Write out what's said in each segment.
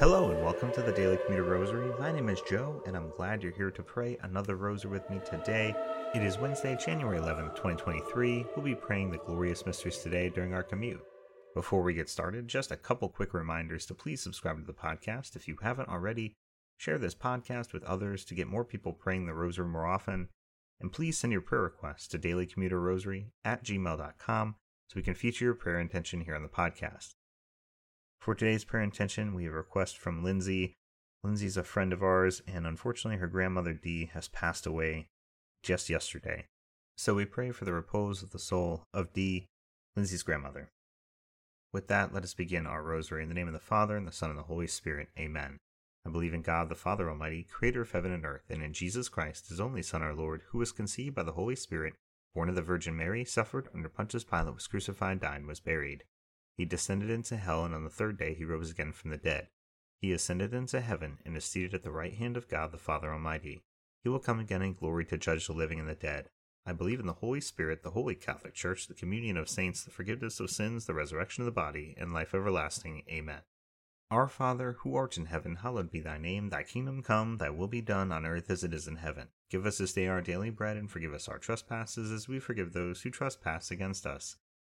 Hello and welcome to the Daily Commuter Rosary. My name is Joe and I'm glad you're here to pray another rosary with me today. It is Wednesday, January 11th, 2023. We'll be praying the glorious mysteries today during our commute. Before we get started, just a couple quick reminders to please subscribe to the podcast if you haven't already. Share this podcast with others to get more people praying the rosary more often. And please send your prayer requests to dailycommuterrosary at gmail.com so we can feature your prayer intention here on the podcast. For today's prayer intention, we have a request from Lindsay. Lindsay's a friend of ours, and unfortunately, her grandmother Dee has passed away just yesterday. So we pray for the repose of the soul of Dee, Lindsay's grandmother. With that, let us begin our rosary in the name of the Father, and the Son, and the Holy Spirit. Amen. I believe in God, the Father Almighty, creator of heaven and earth, and in Jesus Christ, his only Son, our Lord, who was conceived by the Holy Spirit, born of the Virgin Mary, suffered under Pontius Pilate, was crucified, died, and was buried. He descended into hell, and on the third day he rose again from the dead. He ascended into heaven, and is seated at the right hand of God, the Father Almighty. He will come again in glory to judge the living and the dead. I believe in the Holy Spirit, the Holy Catholic Church, the communion of saints, the forgiveness of sins, the resurrection of the body, and life everlasting. Amen. Our Father, who art in heaven, hallowed be thy name. Thy kingdom come, thy will be done on earth as it is in heaven. Give us this day our daily bread, and forgive us our trespasses as we forgive those who trespass against us.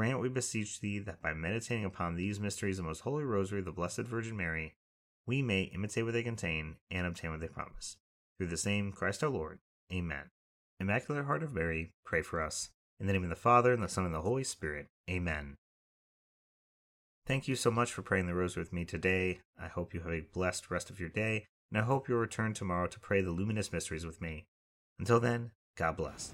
Grant, we beseech thee, that by meditating upon these mysteries of the most holy rosary the Blessed Virgin Mary, we may imitate what they contain and obtain what they promise. Through the same Christ our Lord. Amen. Immaculate Heart of Mary, pray for us. In the name of the Father, and the Son, and the Holy Spirit. Amen. Thank you so much for praying the rosary with me today. I hope you have a blessed rest of your day, and I hope you'll return tomorrow to pray the luminous mysteries with me. Until then, God bless.